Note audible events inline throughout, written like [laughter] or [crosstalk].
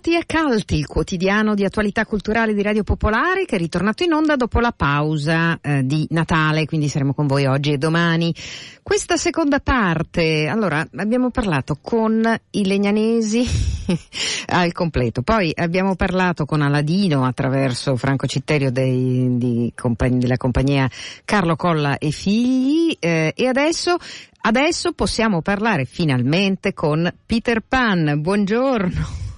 Bentornati a Calti, il quotidiano di attualità culturale di Radio Popolare che è ritornato in onda dopo la pausa eh, di Natale, quindi saremo con voi oggi e domani. Questa seconda parte, allora abbiamo parlato con i legnanesi [laughs] al completo, poi abbiamo parlato con Aladino attraverso Franco Citterio dei, di, della compagnia Carlo Colla e Figli eh, e adesso Adesso possiamo parlare finalmente con Peter Pan. Buongiorno.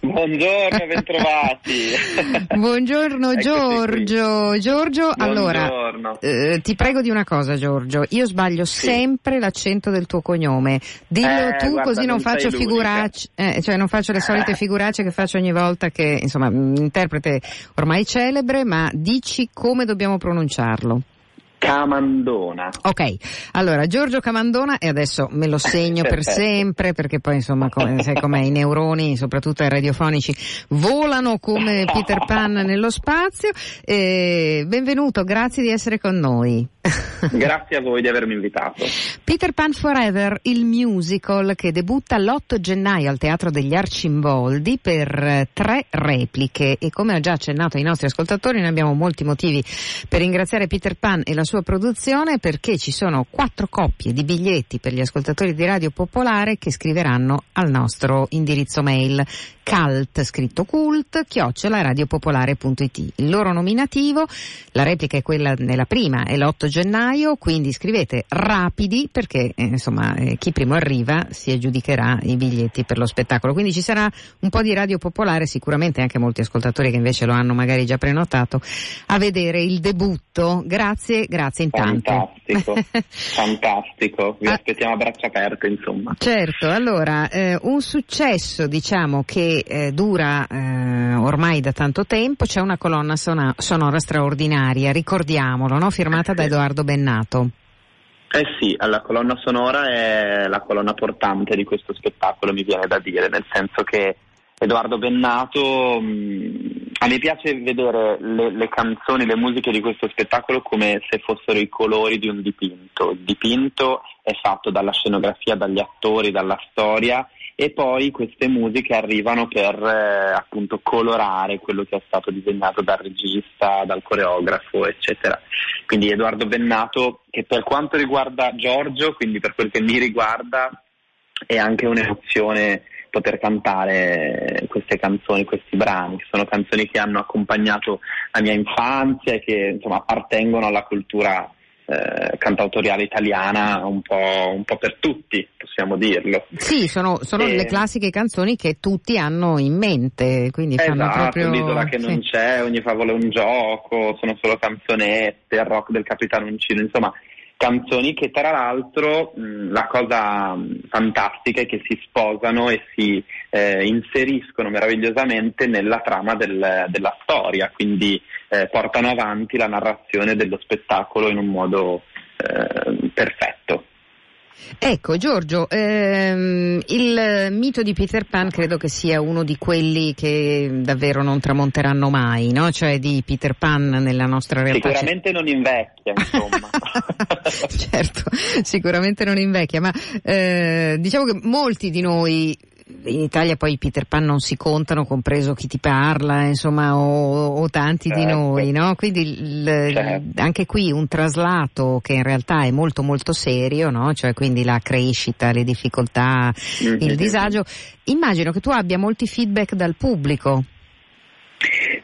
Buongiorno, bentrovati. [laughs] Buongiorno Giorgio. Giorgio, allora eh, ti prego di una cosa Giorgio, io sbaglio sì. sempre l'accento del tuo cognome. Dillo eh, tu guarda, così non, non faccio figuracce, eh, cioè non faccio le solite [laughs] figuracce che faccio ogni volta che, insomma, interprete ormai celebre, ma dici come dobbiamo pronunciarlo. Camandona. Ok, allora Giorgio Camandona e adesso me lo segno per sempre perché poi insomma come, sai com'è i neuroni, soprattutto ai radiofonici, volano come Peter Pan nello spazio. Eh, benvenuto, grazie di essere con noi. [laughs] Grazie a voi di avermi invitato. Peter Pan Forever, il musical che debutta l'8 gennaio al Teatro degli Arcimboldi per eh, tre repliche e come ho già accennato ai nostri ascoltatori ne abbiamo molti motivi per ringraziare Peter Pan e la sua produzione perché ci sono quattro coppie di biglietti per gli ascoltatori di Radio Popolare che scriveranno al nostro indirizzo mail cult, scritto cult, chiocciola radiopopolare.it. Il loro nominativo, la replica è quella nella prima, è l'8 gennaio, quindi scrivete rapidi perché eh, insomma eh, chi primo arriva si aggiudicherà i biglietti per lo spettacolo. Quindi ci sarà un po' di Radio Popolare, sicuramente anche molti ascoltatori che invece lo hanno magari già prenotato, a vedere il debutto. Grazie, grazie intanto. Fantastico, [laughs] fantastico. Vi ah. aspettiamo a braccia aperte, insomma. Certo, allora, eh, un successo diciamo che eh, dura eh, ormai da tanto tempo, c'è una colonna sonora straordinaria, ricordiamolo, no? firmata da Edoardo Bennato. Eh sì, la colonna sonora è la colonna portante di questo spettacolo, mi viene da dire, nel senso che Edoardo Bennato, mm, a me piace vedere le, le, canzoni, le musiche di questo spettacolo come se fossero i colori di un dipinto. Il dipinto è fatto dalla scenografia, dagli attori, dalla storia e poi queste musiche arrivano per eh, appunto colorare quello che è stato disegnato dal regista, dal coreografo, eccetera. Quindi Edoardo Bennato, che per quanto riguarda Giorgio, quindi per quel che mi riguarda, è anche un'emozione poter cantare queste canzoni, questi brani, che sono canzoni che hanno accompagnato la mia infanzia e che insomma appartengono alla cultura eh, cantautoriale italiana un po', un po', per tutti, possiamo dirlo. Sì, sono, sono e... le classiche canzoni che tutti hanno in mente, quindi esatto, fanno proprio... l'isola che sì. non c'è, ogni favola è un gioco, sono solo canzonette, il rock del Capitano Uncino, insomma canzoni che tra l'altro mh, la cosa mh, fantastica è che si sposano e si eh, inseriscono meravigliosamente nella trama del, della storia, quindi eh, portano avanti la narrazione dello spettacolo in un modo eh, perfetto. Ecco Giorgio, ehm, il mito di Peter Pan credo che sia uno di quelli che davvero non tramonteranno mai, no? Cioè di Peter Pan nella nostra realtà. Sicuramente non invecchia, insomma. [laughs] certo, sicuramente non invecchia, ma eh, diciamo che molti di noi in Italia poi i Peter Pan non si contano, compreso chi ti parla, insomma, o, o tanti certo. di noi, no? Quindi il, certo. anche qui un traslato che in realtà è molto molto serio, no? Cioè quindi la crescita, le difficoltà, mm-hmm. il disagio. Immagino che tu abbia molti feedback dal pubblico.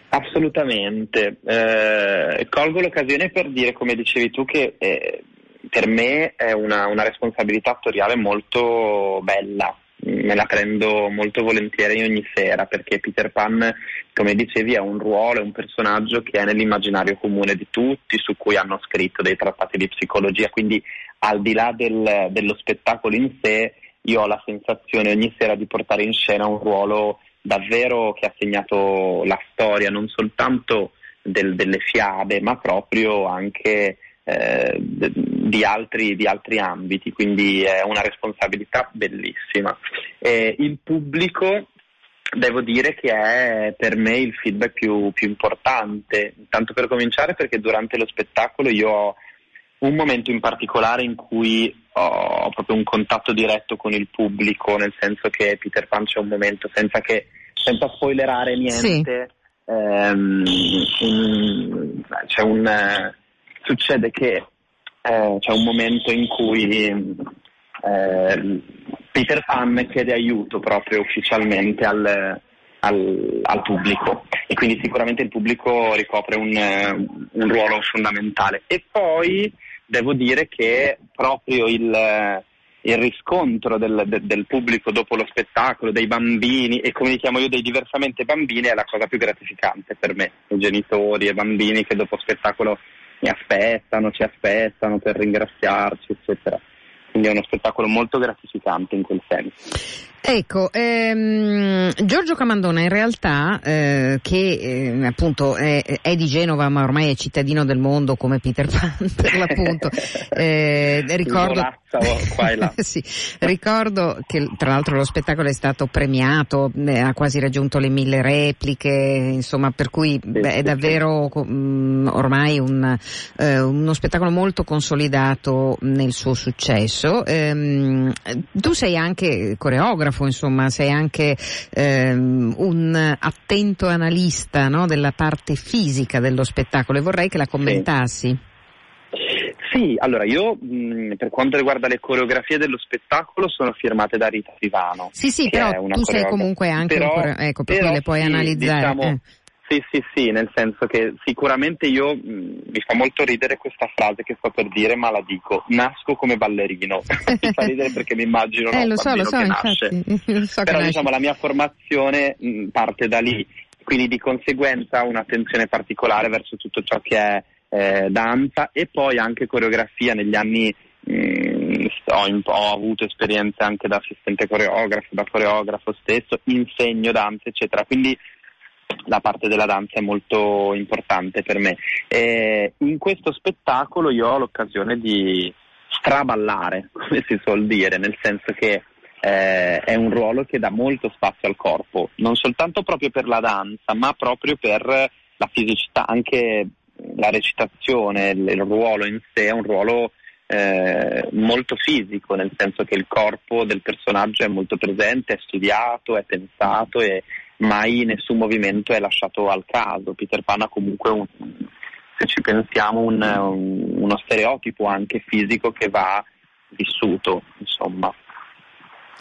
Assolutamente. Eh, colgo l'occasione per dire, come dicevi tu, che eh, per me è una, una responsabilità attoriale molto bella me la prendo molto volentieri ogni sera perché Peter Pan, come dicevi, è un ruolo, è un personaggio che è nell'immaginario comune di tutti, su cui hanno scritto dei trattati di psicologia, quindi al di là del, dello spettacolo in sé, io ho la sensazione ogni sera di portare in scena un ruolo davvero che ha segnato la storia, non soltanto del, delle fiabe, ma proprio anche eh, di, altri, di, altri, ambiti, quindi è una responsabilità bellissima. Eh, il pubblico devo dire che è per me il feedback più, più importante, tanto per cominciare perché durante lo spettacolo io ho un momento in particolare in cui ho proprio un contatto diretto con il pubblico, nel senso che Peter Pan c'è un momento senza che senza spoilerare niente, sì. ehm, in, c'è un, succede che eh, c'è un momento in cui eh, Peter Pan chiede aiuto proprio ufficialmente al, al, al, pubblico e quindi sicuramente il pubblico ricopre un, un ruolo fondamentale. E poi devo dire che proprio il, il riscontro del, del, del, pubblico dopo lo spettacolo, dei bambini e come li chiamo io dei diversamente bambini è la cosa più gratificante per me, i genitori e bambini che dopo spettacolo mi aspettano, ci aspettano per ringraziarci, eccetera. Quindi è uno spettacolo molto gratificante in quel senso. Ecco, ehm, Giorgio Camandona in realtà, eh, che eh, appunto è, è, di Genova ma ormai è cittadino del mondo come Peter Pan [laughs] per l'appunto, [laughs] eh, ricordo, [laughs] sì, ricordo che tra l'altro lo spettacolo è stato premiato, eh, ha quasi raggiunto le mille repliche, insomma per cui beh, è davvero mh, mm, ormai un, eh, uno spettacolo molto consolidato nel suo successo. Ehm, tu sei anche coreografo insomma, sei anche ehm, un attento analista no, della parte fisica dello spettacolo e vorrei che la commentassi. Sì, allora io mh, per quanto riguarda le coreografie dello spettacolo sono firmate da Rita Vivano. Sì, sì, però tu sei comunque anche però, un core... ecco, per cui le puoi sì, analizzare. Diciamo, eh. Sì, sì, sì, nel senso che sicuramente io mh, mi fa molto ridere questa frase che sto per dire, ma la dico, nasco come ballerino. [laughs] mi fa ridere perché mi immagino [laughs] eh, no, lo so, lo so, che infatti, [laughs] nasce. so Però che diciamo nasce. la mia formazione mh, parte da lì, quindi di conseguenza un'attenzione particolare verso tutto ciò che è eh, danza e poi anche coreografia negli anni mh, ho, ho, avuto esperienze anche da assistente coreografo, da coreografo stesso, insegno danza eccetera, quindi la parte della danza è molto importante per me. E in questo spettacolo io ho l'occasione di straballare, [laughs] come si suol dire, nel senso che eh, è un ruolo che dà molto spazio al corpo, non soltanto proprio per la danza, ma proprio per la fisicità, anche la recitazione, il, ruolo in sé è un ruolo eh, molto fisico, nel senso che il corpo del personaggio è molto presente, è studiato, è pensato e mai nessun movimento è lasciato al caso. Peter Pan ha comunque un, se ci pensiamo un, un, uno stereotipo anche fisico che va vissuto, insomma.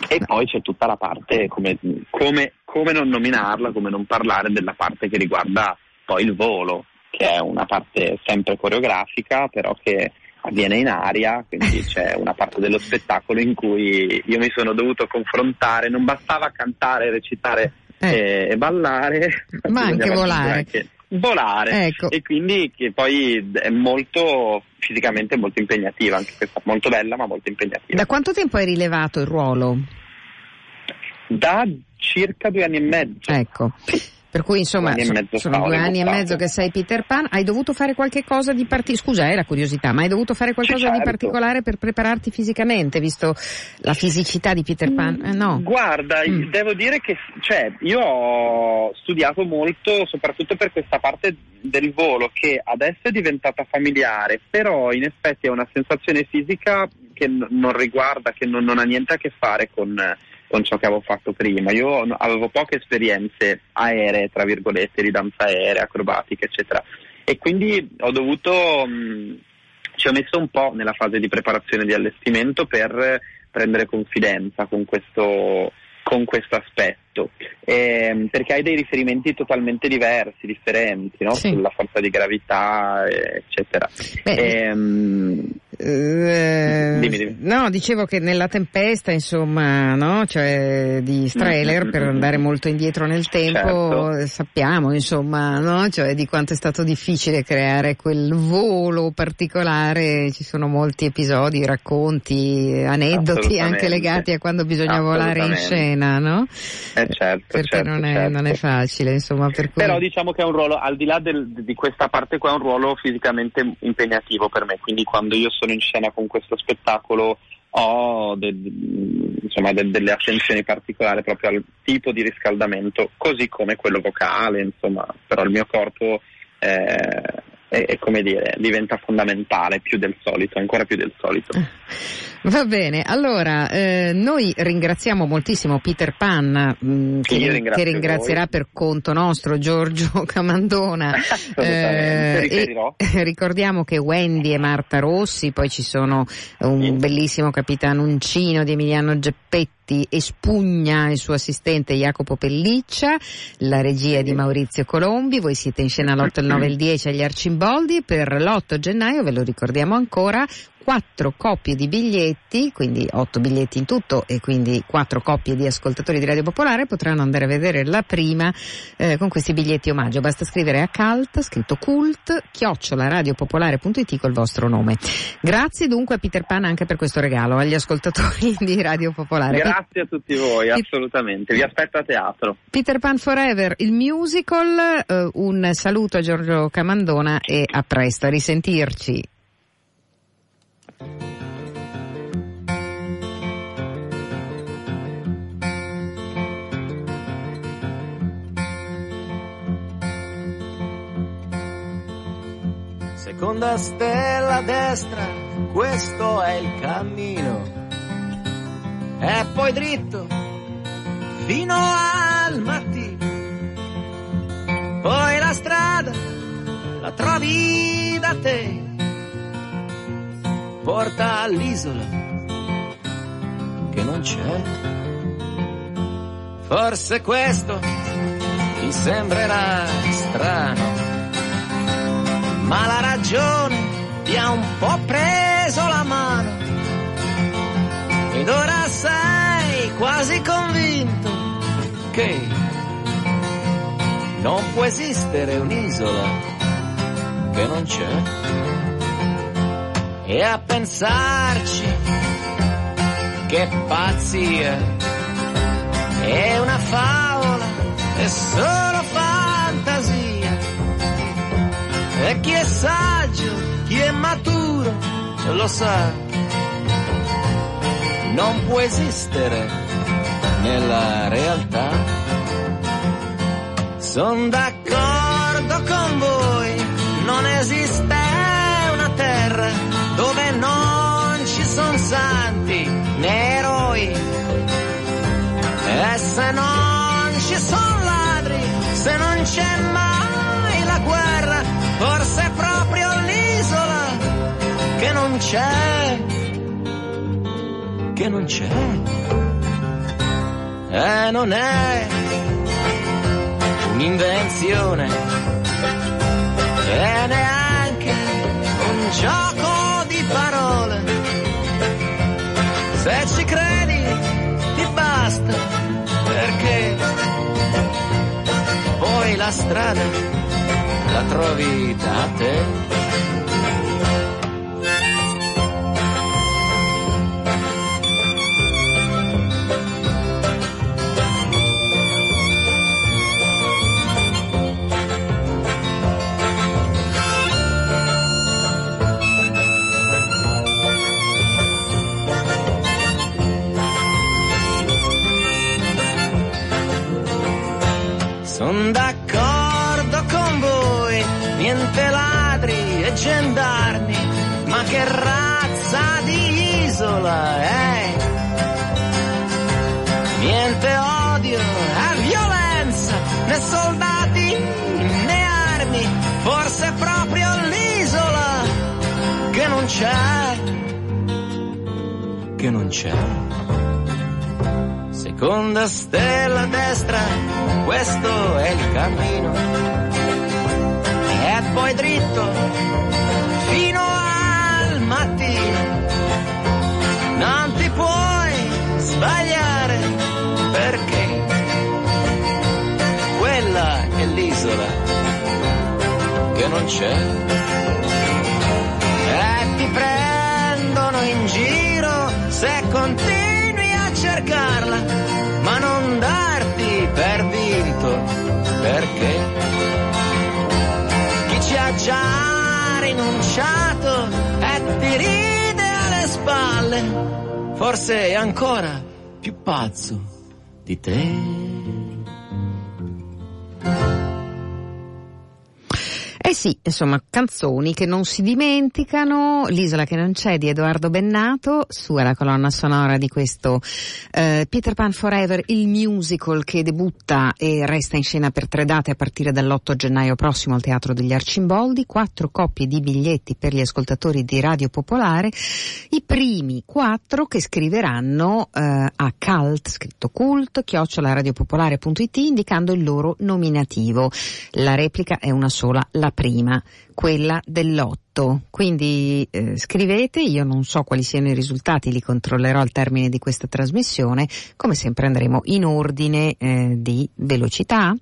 E poi c'è tutta la parte, come, come, come non nominarla, come non parlare della parte che riguarda poi il volo, che è una parte sempre coreografica, però che avviene in aria, quindi [laughs] c'è una parte dello spettacolo in cui io mi sono dovuto confrontare, non bastava cantare recitare eh. e, ballare, ma [laughs] anche volare. Anche volare ecco. e quindi che poi è molto fisicamente molto impegnativa, anche questa molto bella ma molto impegnativa. Da quanto tempo hai rilevato il ruolo? Da circa due anni e mezzo. Ecco. Per cui insomma sono due anni e mezzo che sei Peter Pan, hai dovuto fare qualche cosa di particolare, scusa è la curiosità, ma hai dovuto fare qualcosa certo. di particolare per prepararti fisicamente, visto la fisicità di Peter Pan? Eh, no. Guarda, mm. devo dire che cioè, io ho studiato molto soprattutto per questa parte del volo che adesso è diventata familiare, però in effetti è una sensazione fisica che non riguarda, che non, non ha niente a che fare con con ciò che avevo fatto prima. Io avevo poche esperienze aeree, tra virgolette, di danza aerea, acrobatica, eccetera. E quindi ho dovuto, mh, ci ho messo un po' nella fase di preparazione di allestimento per prendere confidenza con questo, con questo aspetto, eh, perché hai dei riferimenti totalmente diversi, differenti, no? sì. sulla forza di gravità, eccetera. Beh, ehm, eh, dimmi, dimmi. No, dicevo che nella tempesta, insomma, no? cioè di Strehler, Mm-hmm. per andare molto indietro nel tempo, Certo. sappiamo, insomma, no? cioè di quanto è stato difficile creare quel volo particolare, ci sono molti episodi, racconti, aneddoti anche legati a quando bisogna volare in scena, no? Eh, certo, Perché certo, non, è, certo. non è facile, insomma, per cui... Però diciamo che è un ruolo, al di là del- di questa parte qua, è un ruolo fisicamente impegnativo per me, quindi quando io sono in scena con questo spettacolo ho de- insomma, de- delle attenzioni particolari proprio al tipo di riscaldamento, così come quello vocale, insomma, però il mio corpo eh, è, è, come dire, diventa fondamentale più del solito, ancora più del solito. [laughs] Va bene, allora eh, noi ringraziamo moltissimo Peter Pan mh, mm, che, che, ringrazierà voi. per conto nostro Giorgio [laughs] Camandona. [laughs] Eh, e [laughs] ricordiamo che Wendy e Marta Rossi, poi ci sono un sì. bellissimo capitano Uncino di Emiliano Geppetti e Spugna il suo assistente Jacopo Pelliccia, la regia di Maurizio Colombi, voi siete in scena l'8, il 9 e il 10 agli Arcimboldi, per l'8 gennaio, ve lo ricordiamo ancora, quattro coppie di biglietti, quindi otto biglietti in tutto e quindi quattro coppie di ascoltatori di Radio Popolare potranno andare a vedere la prima eh, con questi biglietti omaggio. Basta scrivere a cult, scritto cult, chiocciolaradiopopolare.it col vostro nome. Grazie dunque a Peter Pan anche per questo regalo agli ascoltatori [laughs] di Radio Popolare. Grazie a tutti voi, assolutamente. Vi aspetto a teatro. Peter Pan Forever, il musical, eh, un saluto a Giorgio Camandona e a presto, a risentirci. Seconda stella a destra, questo è il cammino. E poi dritto fino al mattino. Poi la strada la trovi da te porta all'isola che non c'è. Forse questo ti sembrerà strano, ma la ragione ti ha un po' preso la mano ed ora sei quasi convinto che non può esistere un'isola che non c'è e a pensarci che pazzia. È una favola è solo fantasia. E chi è saggio chi è maturo lo sa. Non può esistere nella realtà. Sono d'accordo con voi non esiste dove non ci sono santi né eroi. E se non ci sono ladri, se non c'è mai la guerra, forse è proprio l'isola che non c'è, che non c'è. E non è un'invenzione, e neanche un gioco la strada la trovi da te. Niente ladri e gendarmi, ma che razza di isola è? Niente odio e violenza, né soldati né armi, forse è proprio l'isola che non c'è, che non c'è. Seconda stella a destra, questo è il cammino. Poi dritto fino al mattino. Non ti puoi sbagliare perché quella è l'isola che non c'è. E ti prendono in giro se continui a cercarla ma non darti per vinto, perché già rinunciato e ti ride alle spalle, forse è ancora più pazzo di te. Sì, insomma, canzoni che non si dimenticano, L'isola che non c'è di Edoardo Bennato, su è la colonna sonora di questo eh, Peter Pan Forever, il musical che debutta e resta in scena per tre date a partire dall'8 gennaio prossimo al Teatro degli Arcimboldi, quattro coppie di biglietti per gli ascoltatori di Radio Popolare, i primi quattro che scriveranno eh, a cult, scritto cult, chiocciolaradiopopolare.it indicando il loro nominativo. La replica è una sola, la prima, quella dell'otto. Quindi eh, scrivete, io non so quali siano i risultati, li controllerò al termine di questa trasmissione. Come sempre andremo in ordine eh, di velocità.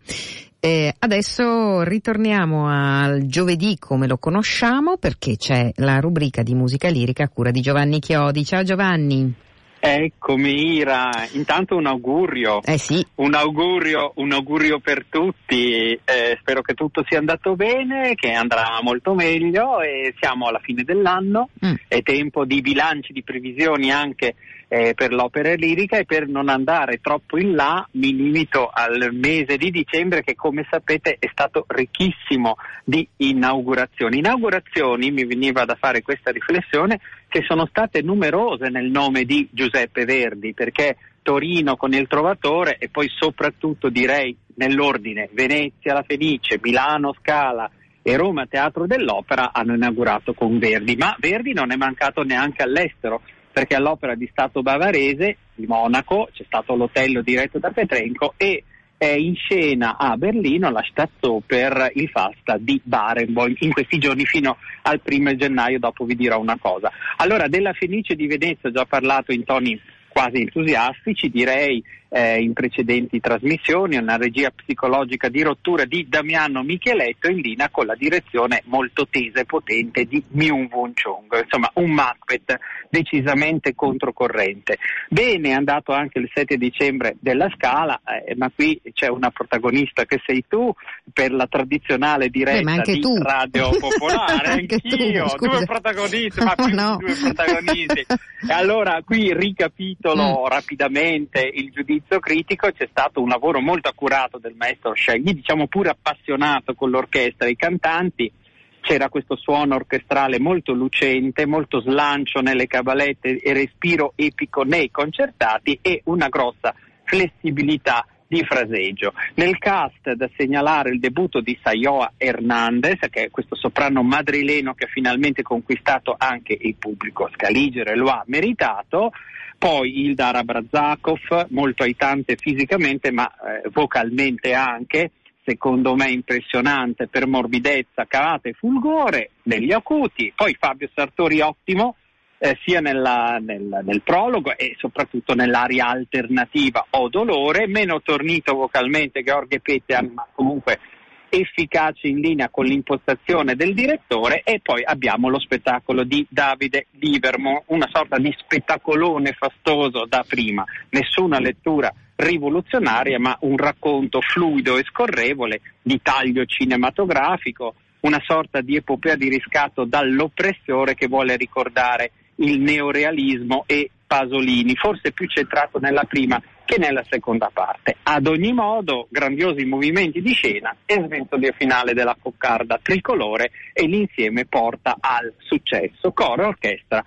Eh, adesso ritorniamo al giovedì come lo conosciamo perché c'è la rubrica di musica lirica a cura di Giovanni Chiodi. Ciao Giovanni. Eccomi Ira, intanto un augurio, eh sì. un, augurio un augurio per tutti, eh, spero che tutto sia andato bene, che andrà molto meglio e siamo alla fine dell'anno, mm. è tempo di bilanci, di previsioni anche eh, per l'opera lirica e per non andare troppo in là mi limito al mese di dicembre che come sapete è stato ricchissimo di inaugurazioni. Inaugurazioni, mi veniva da fare questa riflessione, che sono state numerose nel nome di Giuseppe Verdi perché Torino con il Trovatore e poi soprattutto direi nell'ordine Venezia la Fenice, Milano Scala e Roma Teatro dell'Opera hanno inaugurato con Verdi, ma Verdi non è mancato neanche all'estero perché all'Opera di Stato Bavarese di Monaco c'è stato l'hotello diretto da Petrenko e è in scena a Berlino la Staatsoper il Fasta di Barenboim in questi giorni fino al primo gennaio, dopo vi dirò una cosa. Allora, della Fenice di Venezia ho già parlato in toni quasi entusiastici, direi eh, in precedenti trasmissioni, una regia psicologica di rottura di Damiano Micheletto in linea con la direzione molto tesa e potente di Myung Won Chung, insomma un Macbeth decisamente controcorrente. Bene è andato anche il 7 dicembre della Scala, eh, ma qui c'è una protagonista che sei tu per la tradizionale diretta Beh, di tu. Radio Popolare, [laughs] anch'io, tu, due protagonisti, ma [laughs] più no. due protagonisti. e allora qui ricapitolo mm. rapidamente il giudizio giudizio critico c'è stato un lavoro molto accurato del maestro Scegli, diciamo pure appassionato con l'orchestra e i cantanti. C'era questo suono orchestrale molto lucente, molto slancio nelle cabalette e respiro epico nei concertati e una grossa flessibilità di fraseggio. Nel cast da segnalare il debutto di Sayoa Hernandez, che è questo soprano madrileno che ha finalmente conquistato anche il pubblico scaligere, lo ha meritato. Poi Ildar Abrazakov, molto aitante fisicamente ma eh, vocalmente anche, secondo me impressionante per morbidezza, cavata e fulgore degli acuti. Poi Fabio Sartori ottimo, eh, sia nella, nel, nel, prologo e soprattutto nell'aria alternativa o dolore, meno tornito vocalmente George Petean, ma comunque efficace in linea con l'impostazione del direttore e poi abbiamo lo spettacolo di Davide Livermo, una sorta di spettacolone fastoso da prima, nessuna lettura rivoluzionaria ma un racconto fluido e scorrevole di taglio cinematografico, una sorta di epopea di riscatto dall'oppressore che vuole ricordare il neorealismo e Pasolini, forse più centrato nella prima che nella seconda parte. Ad ogni modo, grandiosi movimenti di scena e sventolia finale della coccarda tricolore e l'insieme porta al successo. Coro e orchestra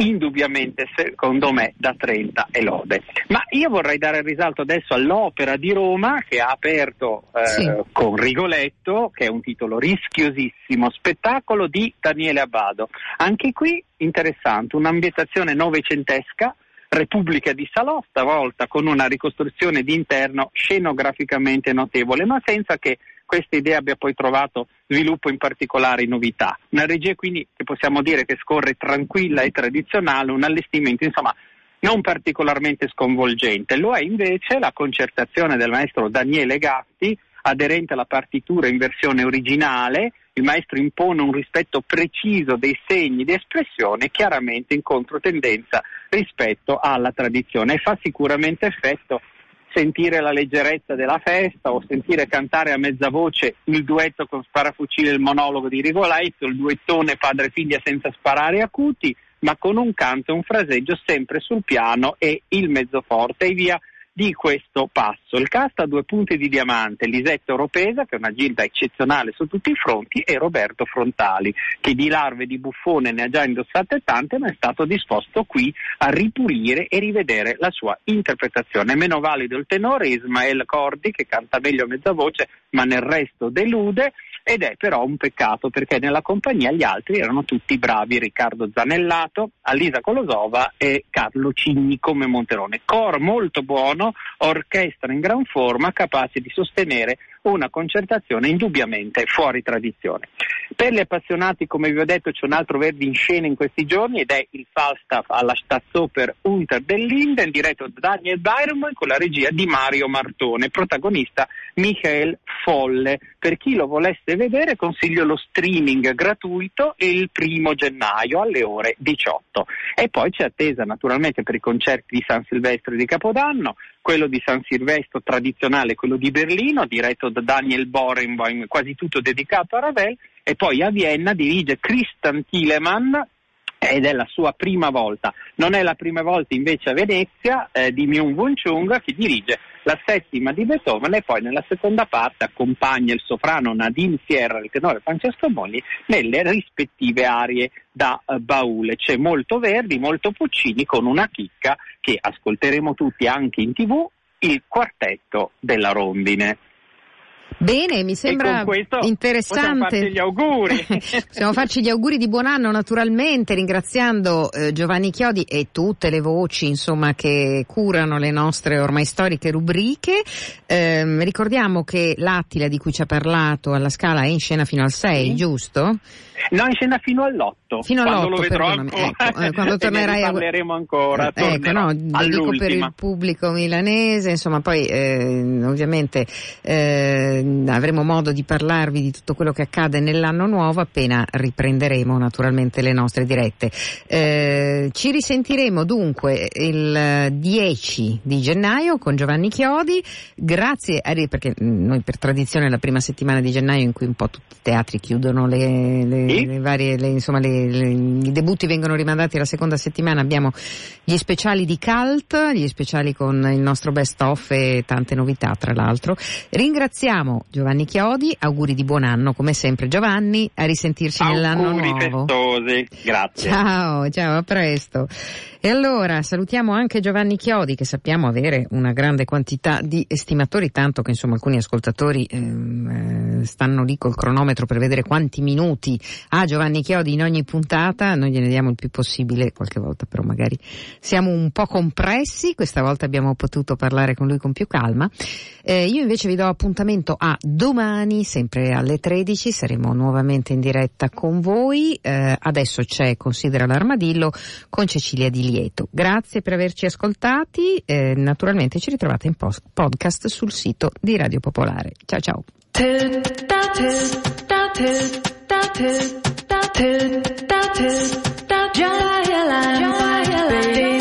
indubbiamente secondo me da 30 e lode. Ma io vorrei dare risalto adesso all'Opera di Roma che ha aperto eh, sì. con Rigoletto, che è un titolo rischiosissimo, spettacolo di Daniele Abbado. Anche qui interessante, un'ambientazione novecentesca Repubblica di Salò, stavolta con una ricostruzione di interno scenograficamente notevole, ma senza che questa idea abbia poi trovato sviluppo in particolari novità. Una regia quindi che possiamo dire che scorre tranquilla e tradizionale, un allestimento insomma non particolarmente sconvolgente. Lo è invece la concertazione del maestro Daniele Gatti, aderente alla partitura in versione originale, il maestro impone un rispetto preciso dei segni di espressione, chiaramente in controtendenza rispetto alla tradizione e fa sicuramente effetto sentire la leggerezza della festa o sentire cantare a mezza voce il duetto con sparafucile il monologo di Rigoletto, il duettone padre-figlia senza sparare acuti, ma con un canto e un fraseggio sempre sul piano e il mezzoforte. E via di questo passo. Il cast ha due punti di diamante, Lisetta Oropesa, che è una gilda eccezionale su tutti i fronti, e Roberto Frontali, che di larve di buffone ne ha già indossate tante, ma è stato disposto qui a ripulire e rivedere la sua interpretazione. Meno valido il tenore Ismael Cordi, che canta meglio a mezza voce, ma nel resto delude ed è però un peccato perché nella compagnia gli altri erano tutti bravi, Riccardo Zanellato, Alisa Colosova e Carlo Cigni come Monterone. Cor molto buono, orchestra in gran forma, capace di sostenere una concertazione indubbiamente fuori tradizione. Per gli appassionati, come vi ho detto, c'è un altro verdi in scena in questi giorni ed è il Falstaff alla Staatsoper Unter den Linden, diretto da Daniel Byron con la regia di Mario Martone, protagonista Michael Folle. Per chi lo volesse vedere consiglio lo streaming gratuito il primo gennaio alle ore 18. E poi c'è attesa naturalmente per i concerti di San Silvestro e di Capodanno, quello di San Silvestro tradizionale, quello di Berlino, diretto da Daniel Borenboim, quasi tutto dedicato a Ravel, e poi a Vienna dirige Christian Thielemann, ed è la sua prima volta. Non è la prima volta invece a Venezia eh, di Myung Wun Chung che dirige la settima di Beethoven e poi nella seconda parte accompagna il soprano Nadine Sierra il tenore Francesco Mogli nelle rispettive arie da uh, baule. C'è molto Verdi, molto Puccini con una chicca che ascolteremo tutti anche in tv, il quartetto della rondine. Bene, mi sembra interessante. Possiamo farci gli auguri. [laughs] possiamo farci gli auguri di buon anno naturalmente, ringraziando eh, Giovanni Chiodi e tutte le voci insomma, che curano le nostre ormai storiche rubriche. Eh, ricordiamo che l'Attila di cui ci ha parlato alla Scala è in scena fino al 6, sì. giusto? No, in scena fino all'8. Fino quando all'8, lo vedrò ancora. Ecco, eh, quando [laughs] tornerai a... parleremo ancora. Eh, ecco, no, dico per il pubblico milanese, insomma, poi eh, ovviamente eh, avremo modo di parlarvi di tutto quello che accade nell'anno nuovo appena riprenderemo naturalmente le nostre dirette. Eh, ci risentiremo dunque il 10 di gennaio con Giovanni Chiodi, grazie a, perché noi per tradizione è la prima settimana di gennaio in cui un po' tutti i teatri chiudono le, le sì. le varie, le, insomma, le, i debutti vengono rimandati alla seconda settimana, abbiamo gli speciali di Cult, gli speciali con il nostro best of e tante novità tra l'altro. Ringraziamo Giovanni Chiodi, auguri di buon anno come sempre Giovanni, a risentirci auguri nell'anno nuovo. festosi, grazie. Ciao, ciao, a presto. E allora salutiamo anche Giovanni Chiodi che sappiamo avere una grande quantità di estimatori, tanto che insomma alcuni ascoltatori ehm, eh, stanno lì col cronometro per vedere quanti minuti ha Giovanni Chiodi in ogni puntata, noi gliene diamo il più possibile, qualche volta però magari siamo un po' compressi, questa volta abbiamo potuto parlare con lui con più calma. Eh, io invece vi do appuntamento a domani, sempre alle 13, saremo nuovamente in diretta con voi, eh, adesso c'è Considera l'armadillo con Cecilia Di lieto. Grazie per averci ascoltati, eh, naturalmente ci ritrovate in post- podcast sul sito di Radio Popolare. Ciao ciao. Baby